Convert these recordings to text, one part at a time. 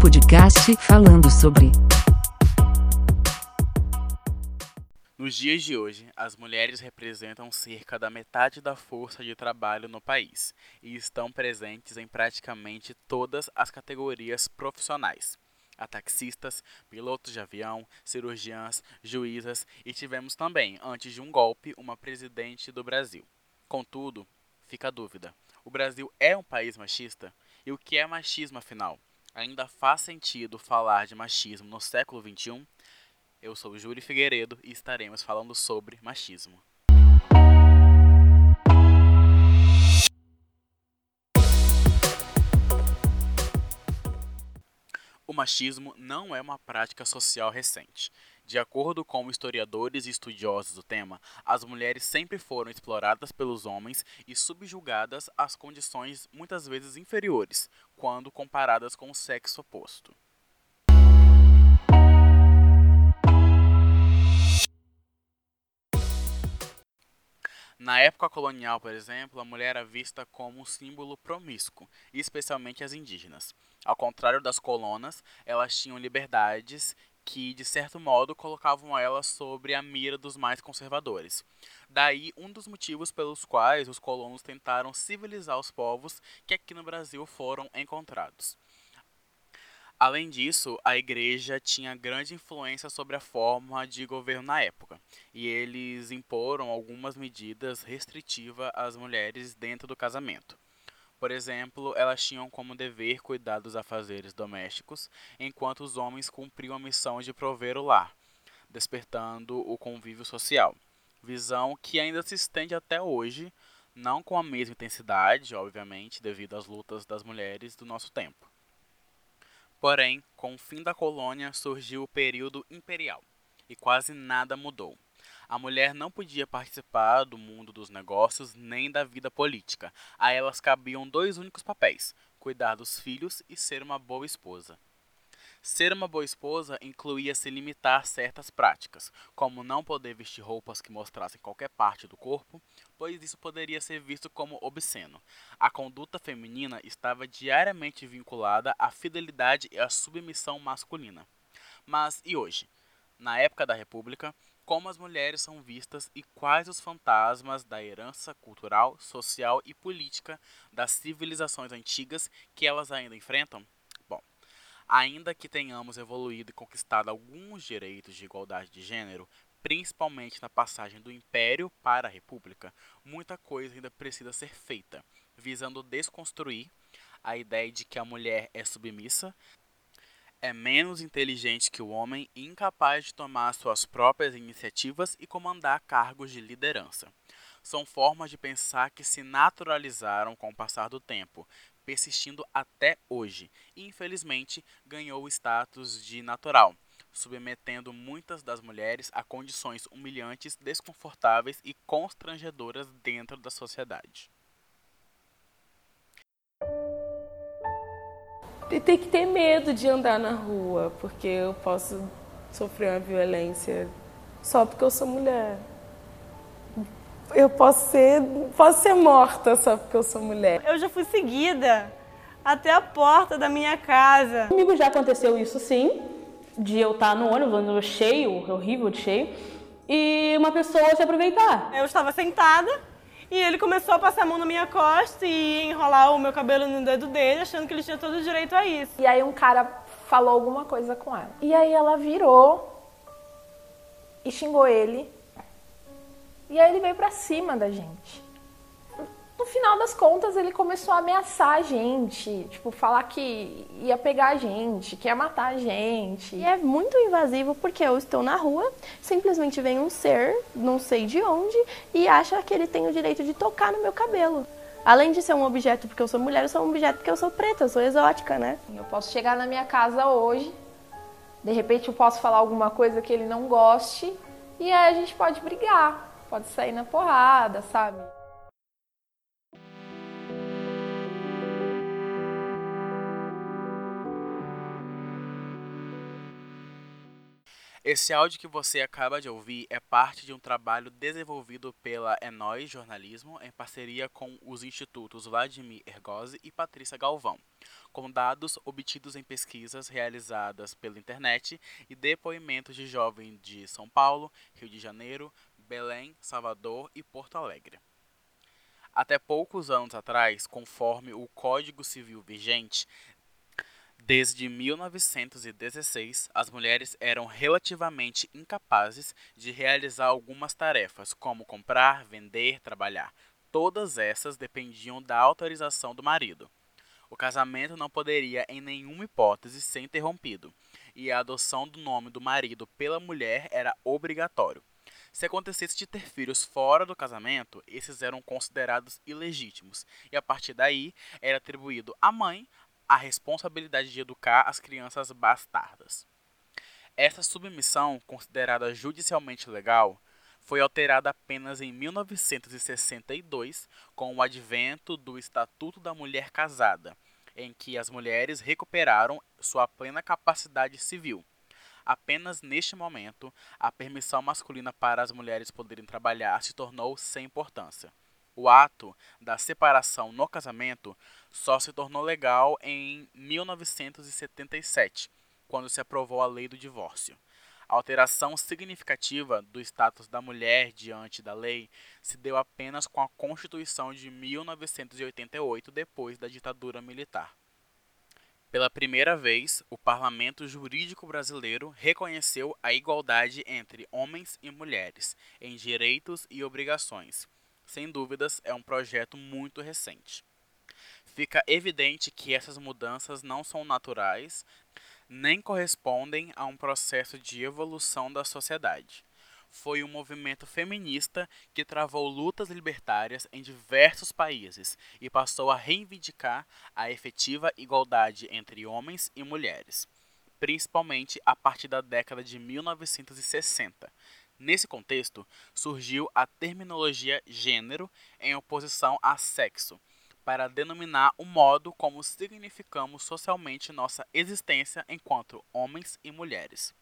Podcast falando sobre. Nos dias de hoje, as mulheres representam cerca da metade da força de trabalho no país e estão presentes em praticamente todas as categorias profissionais. Há taxistas, pilotos de avião, cirurgiãs, juízas e tivemos também, antes de um golpe, uma presidente do Brasil. Contudo, fica a dúvida: o Brasil é um país machista? E o que é machismo afinal? Ainda faz sentido falar de machismo no século XXI? Eu sou Júlio Figueiredo e estaremos falando sobre machismo. O machismo não é uma prática social recente. De acordo com historiadores e estudiosos do tema, as mulheres sempre foram exploradas pelos homens e subjugadas às condições muitas vezes inferiores, quando comparadas com o sexo oposto. Na época colonial, por exemplo, a mulher era vista como um símbolo promíscuo, especialmente as indígenas. Ao contrário das colonas, elas tinham liberdades que, de certo modo, colocavam ela sobre a mira dos mais conservadores. Daí, um dos motivos pelos quais os colonos tentaram civilizar os povos que aqui no Brasil foram encontrados. Além disso, a igreja tinha grande influência sobre a forma de governo na época, e eles imporam algumas medidas restritivas às mulheres dentro do casamento. Por exemplo, elas tinham como dever cuidar dos afazeres domésticos, enquanto os homens cumpriam a missão de prover o lar, despertando o convívio social. Visão que ainda se estende até hoje, não com a mesma intensidade, obviamente, devido às lutas das mulheres do nosso tempo. Porém, com o fim da colônia surgiu o período imperial, e quase nada mudou. A mulher não podia participar do mundo dos negócios nem da vida política. A elas cabiam dois únicos papéis: cuidar dos filhos e ser uma boa esposa. Ser uma boa esposa incluía se limitar a certas práticas, como não poder vestir roupas que mostrassem qualquer parte do corpo, pois isso poderia ser visto como obsceno. A conduta feminina estava diariamente vinculada à fidelidade e à submissão masculina. Mas e hoje? Na época da República, como as mulheres são vistas e quais os fantasmas da herança cultural, social e política das civilizações antigas que elas ainda enfrentam? Bom, ainda que tenhamos evoluído e conquistado alguns direitos de igualdade de gênero, principalmente na passagem do Império para a República, muita coisa ainda precisa ser feita, visando desconstruir a ideia de que a mulher é submissa, é menos inteligente que o homem e incapaz de tomar suas próprias iniciativas e comandar cargos de liderança. São formas de pensar que se naturalizaram com o passar do tempo, persistindo até hoje, e infelizmente ganhou o status de natural, submetendo muitas das mulheres a condições humilhantes, desconfortáveis e constrangedoras dentro da sociedade. Tem que ter medo de andar na rua, porque eu posso sofrer uma violência só porque eu sou mulher. Eu posso ser, posso ser morta só porque eu sou mulher. Eu já fui seguida até a porta da minha casa. Comigo já aconteceu isso sim, de eu estar no ônibus cheio, horrível de cheio, e uma pessoa se aproveitar. Eu estava sentada e ele começou a passar a mão na minha costa e enrolar o meu cabelo no dedo dele, achando que ele tinha todo o direito a isso. E aí um cara falou alguma coisa com ela. E aí ela virou e xingou ele. E aí ele veio pra cima da gente no final das contas, ele começou a ameaçar a gente, tipo, falar que ia pegar a gente, que ia matar a gente. E é muito invasivo porque eu estou na rua, simplesmente vem um ser, não sei de onde, e acha que ele tem o direito de tocar no meu cabelo. Além de ser um objeto porque eu sou mulher, eu sou um objeto porque eu sou preta, eu sou exótica, né? Eu posso chegar na minha casa hoje, de repente eu posso falar alguma coisa que ele não goste, e aí a gente pode brigar, pode sair na porrada, sabe? Esse áudio que você acaba de ouvir é parte de um trabalho desenvolvido pela Enóis Jornalismo em parceria com os institutos Vladimir Ergozi e Patrícia Galvão, com dados obtidos em pesquisas realizadas pela internet e depoimentos de jovens de São Paulo, Rio de Janeiro, Belém, Salvador e Porto Alegre. Até poucos anos atrás, conforme o Código Civil vigente, Desde 1916, as mulheres eram relativamente incapazes de realizar algumas tarefas, como comprar, vender, trabalhar. Todas essas dependiam da autorização do marido. O casamento não poderia, em nenhuma hipótese, ser interrompido, e a adoção do nome do marido pela mulher era obrigatório. Se acontecesse de ter filhos fora do casamento, esses eram considerados ilegítimos, e a partir daí era atribuído à mãe a responsabilidade de educar as crianças bastardas. Essa submissão, considerada judicialmente legal, foi alterada apenas em 1962 com o advento do Estatuto da Mulher Casada, em que as mulheres recuperaram sua plena capacidade civil. Apenas neste momento, a permissão masculina para as mulheres poderem trabalhar se tornou sem importância. O ato da separação no casamento só se tornou legal em 1977, quando se aprovou a lei do divórcio. A alteração significativa do status da mulher diante da lei se deu apenas com a Constituição de 1988, depois da ditadura militar. Pela primeira vez, o parlamento jurídico brasileiro reconheceu a igualdade entre homens e mulheres em direitos e obrigações sem dúvidas, é um projeto muito recente. Fica evidente que essas mudanças não são naturais, nem correspondem a um processo de evolução da sociedade. Foi um movimento feminista que travou lutas libertárias em diversos países e passou a reivindicar a efetiva igualdade entre homens e mulheres, principalmente a partir da década de 1960, Nesse contexto, surgiu a terminologia gênero em oposição a sexo, para denominar o modo como significamos socialmente nossa existência enquanto homens e mulheres.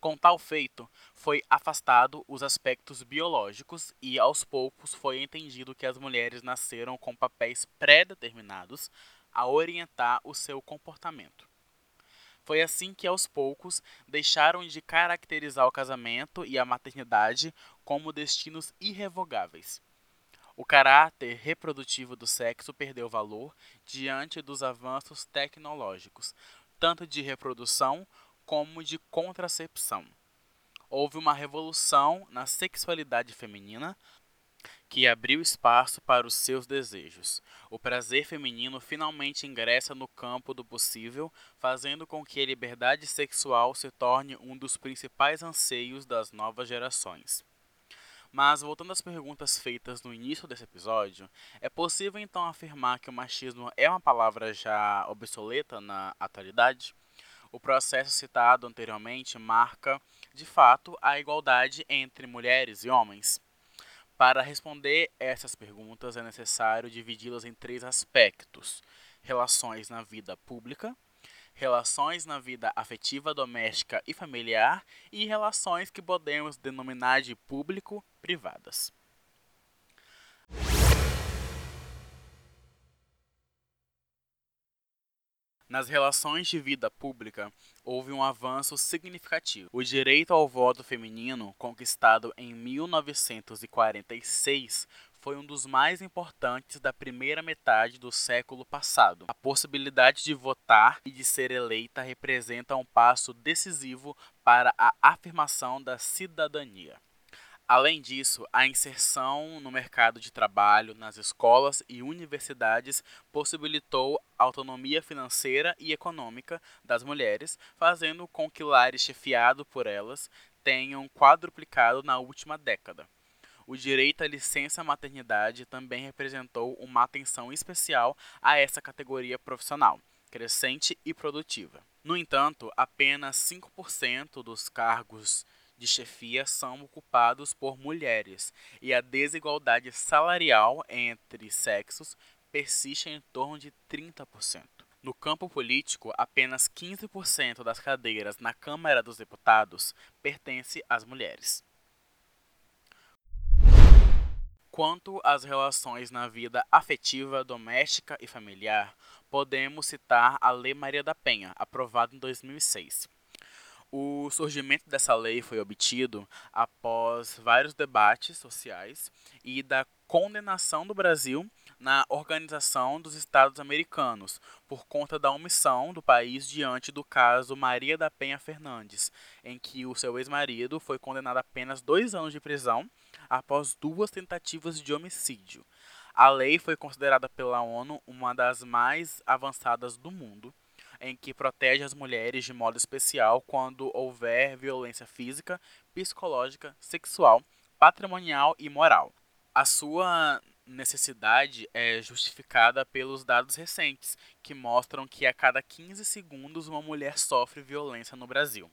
Com tal feito, foi afastado os aspectos biológicos e aos poucos foi entendido que as mulheres nasceram com papéis pré-determinados a orientar o seu comportamento. Foi assim que, aos poucos, deixaram de caracterizar o casamento e a maternidade como destinos irrevogáveis. O caráter reprodutivo do sexo perdeu valor diante dos avanços tecnológicos, tanto de reprodução como de contracepção. Houve uma revolução na sexualidade feminina, que abriu espaço para os seus desejos. O prazer feminino finalmente ingressa no campo do possível, fazendo com que a liberdade sexual se torne um dos principais anseios das novas gerações. Mas, voltando às perguntas feitas no início desse episódio, é possível então afirmar que o machismo é uma palavra já obsoleta na atualidade? O processo citado anteriormente marca, de fato, a igualdade entre mulheres e homens. Para responder essas perguntas, é necessário dividi-las em três aspectos: relações na vida pública, relações na vida afetiva, doméstica e familiar e relações que podemos denominar de público-privadas. Nas relações de vida pública, houve um avanço significativo. O direito ao voto feminino, conquistado em 1946, foi um dos mais importantes da primeira metade do século passado. A possibilidade de votar e de ser eleita representa um passo decisivo para a afirmação da cidadania. Além disso, a inserção no mercado de trabalho, nas escolas e universidades possibilitou autonomia financeira e econômica das mulheres, fazendo com que lares chefiados por elas tenham quadruplicado na última década. O direito à licença maternidade também representou uma atenção especial a essa categoria profissional, crescente e produtiva. No entanto, apenas 5% dos cargos de chefia são ocupados por mulheres e a desigualdade salarial entre sexos persiste em torno de 30%. No campo político, apenas 15% das cadeiras na Câmara dos Deputados pertence às mulheres. Quanto às relações na vida afetiva, doméstica e familiar, podemos citar a Lei Maria da Penha, aprovada em 2006. O surgimento dessa lei foi obtido após vários debates sociais e da condenação do Brasil na Organização dos Estados Americanos por conta da omissão do país diante do caso Maria da Penha Fernandes, em que o seu ex-marido foi condenado a apenas dois anos de prisão após duas tentativas de homicídio. A lei foi considerada pela ONU uma das mais avançadas do mundo, em que protege as mulheres de modo especial quando houver violência física, psicológica, sexual, patrimonial e moral. A sua necessidade é justificada pelos dados recentes, que mostram que a cada 15 segundos uma mulher sofre violência no Brasil.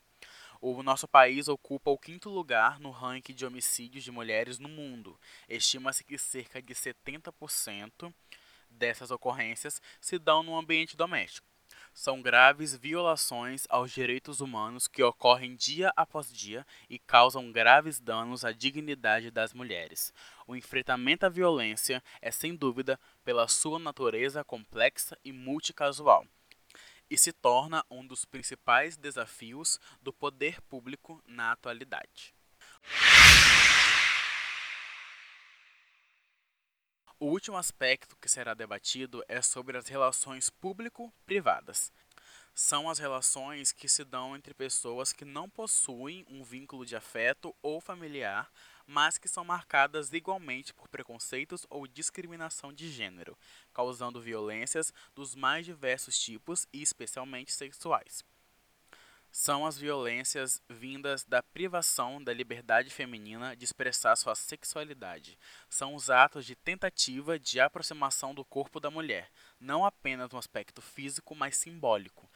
O nosso país ocupa o quinto lugar no ranking de homicídios de mulheres no mundo. Estima-se que cerca de 70% dessas ocorrências se dão no ambiente doméstico são graves violações aos direitos humanos que ocorrem dia após dia e causam graves danos à dignidade das mulheres. O enfrentamento à violência é, sem dúvida, pela sua natureza complexa e multicasual, e se torna um dos principais desafios do poder público na atualidade. O último aspecto que será debatido é sobre as relações público-privadas. São as relações que se dão entre pessoas que não possuem um vínculo de afeto ou familiar, mas que são marcadas igualmente por preconceitos ou discriminação de gênero, causando violências dos mais diversos tipos e especialmente sexuais são as violências vindas da privação da liberdade feminina de expressar sua sexualidade. São os atos de tentativa de aproximação do corpo da mulher, não apenas no aspecto físico, mas simbólico.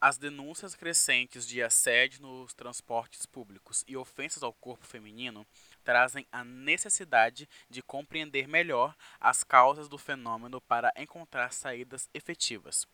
As denúncias crescentes de assédio nos transportes públicos e ofensas ao corpo feminino trazem a necessidade de compreender melhor as causas do fenômeno para encontrar saídas efetivas.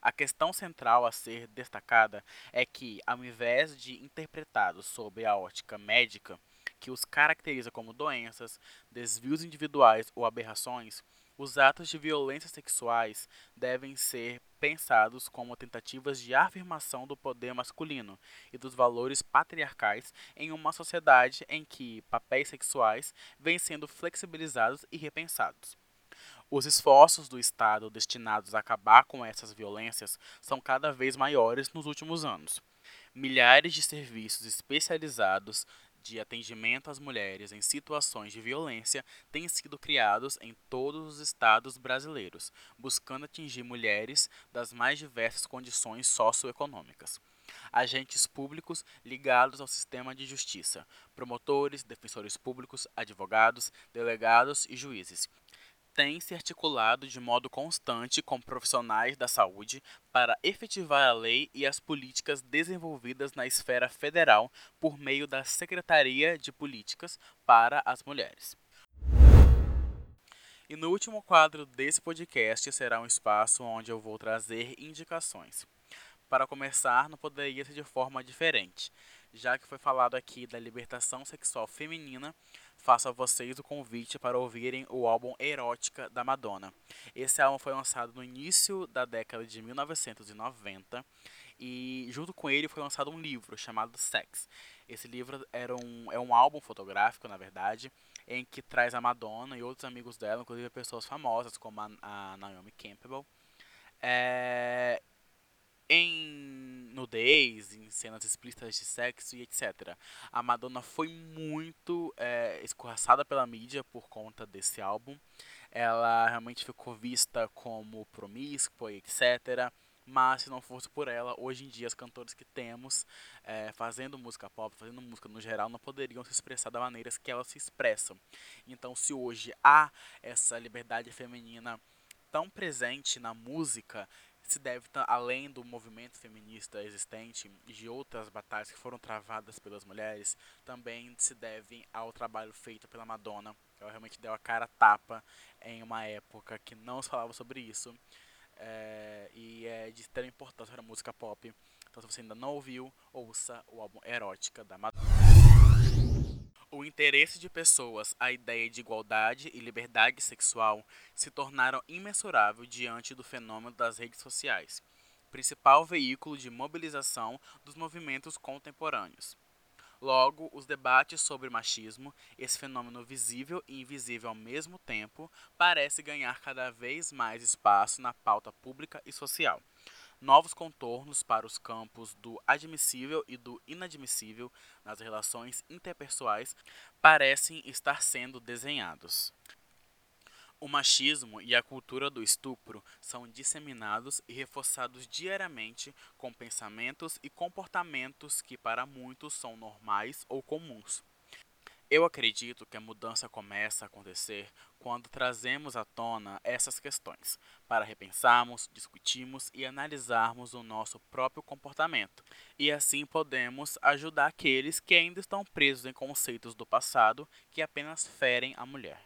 A questão central a ser destacada é que, ao invés de interpretados sob a ótica médica, que os caracteriza como doenças, desvios individuais ou aberrações, os atos de violência sexuais devem ser pensados como tentativas de afirmação do poder masculino e dos valores patriarcais em uma sociedade em que papéis sexuais vêm sendo flexibilizados e repensados. Os esforços do Estado destinados a acabar com essas violências são cada vez maiores nos últimos anos. Milhares de serviços especializados de atendimento às mulheres em situações de violência têm sido criados em todos os estados brasileiros, buscando atingir mulheres das mais diversas condições socioeconômicas. Agentes públicos ligados ao sistema de justiça, promotores, defensores públicos, advogados, delegados e juízes, tem se articulado de modo constante com profissionais da saúde para efetivar a lei e as políticas desenvolvidas na esfera federal por meio da Secretaria de Políticas para as Mulheres. E no último quadro desse podcast será um espaço onde eu vou trazer indicações. Para começar, não poderia ser de forma diferente, já que foi falado aqui da libertação sexual feminina faço a vocês o convite para ouvirem o álbum Erótica da Madonna. Esse álbum foi lançado no início da década de 1990 e junto com ele foi lançado um livro chamado Sex. Esse livro era um, é um álbum fotográfico, na verdade, em que traz a Madonna e outros amigos dela, inclusive pessoas famosas como a, a Naomi Campbell. É, em nudez, em cenas explícitas de sexo e etc. A Madonna foi muito é, escorraçada pela mídia por conta desse álbum. Ela realmente ficou vista como promíscua e etc. Mas se não fosse por ela, hoje em dia os cantores que temos é, fazendo música pop, fazendo música no geral, não poderiam se expressar da maneira que elas se expressam. Então, se hoje há essa liberdade feminina tão presente na música, se deve, além do movimento feminista existente e de outras batalhas que foram travadas pelas mulheres, também se deve ao trabalho feito pela Madonna. Ela realmente deu a cara tapa em uma época que não se falava sobre isso. É, e é de extrema importância para a música pop. Então, se você ainda não ouviu, ouça o álbum Erótica da Madonna. O interesse de pessoas à ideia de igualdade e liberdade sexual se tornaram imensurável diante do fenômeno das redes sociais, principal veículo de mobilização dos movimentos contemporâneos. Logo, os debates sobre machismo, esse fenômeno visível e invisível ao mesmo tempo, parece ganhar cada vez mais espaço na pauta pública e social. Novos contornos para os campos do admissível e do inadmissível nas relações interpessoais parecem estar sendo desenhados. O machismo e a cultura do estupro são disseminados e reforçados diariamente com pensamentos e comportamentos que para muitos são normais ou comuns. Eu acredito que a mudança começa a acontecer quando trazemos à tona essas questões, para repensarmos, discutirmos e analisarmos o nosso próprio comportamento, e assim podemos ajudar aqueles que ainda estão presos em conceitos do passado que apenas ferem a mulher.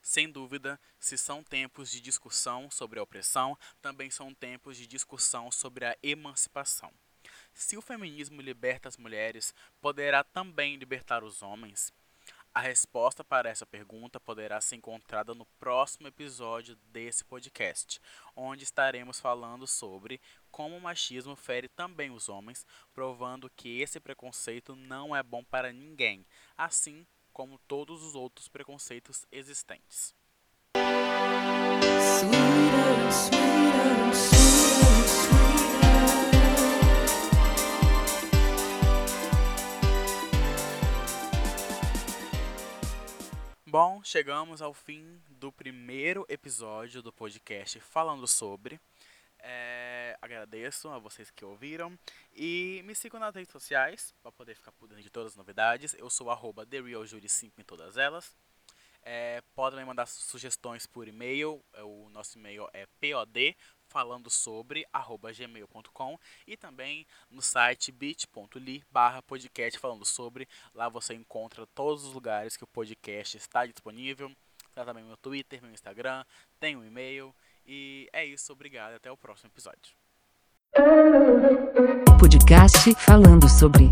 Sem dúvida, se são tempos de discussão sobre a opressão, também são tempos de discussão sobre a emancipação. Se o feminismo liberta as mulheres, poderá também libertar os homens? A resposta para essa pergunta poderá ser encontrada no próximo episódio desse podcast, onde estaremos falando sobre como o machismo fere também os homens, provando que esse preconceito não é bom para ninguém, assim como todos os outros preconceitos existentes. Bom, chegamos ao fim do primeiro episódio do podcast falando sobre. É, agradeço a vocês que ouviram e me sigam nas redes sociais para poder ficar por dentro de todas as novidades. Eu sou arroba TheRealJudy5 em todas elas. É, podem me mandar sugestões por e-mail. É, o nosso e-mail é pod falando sobre gmail.com e também no site bit.ly barra podcast falando sobre. Lá você encontra todos os lugares que o podcast está disponível. Tá também meu Twitter, meu Instagram, tem um e-mail. E é isso, obrigado. Até o próximo episódio. Podcast falando sobre.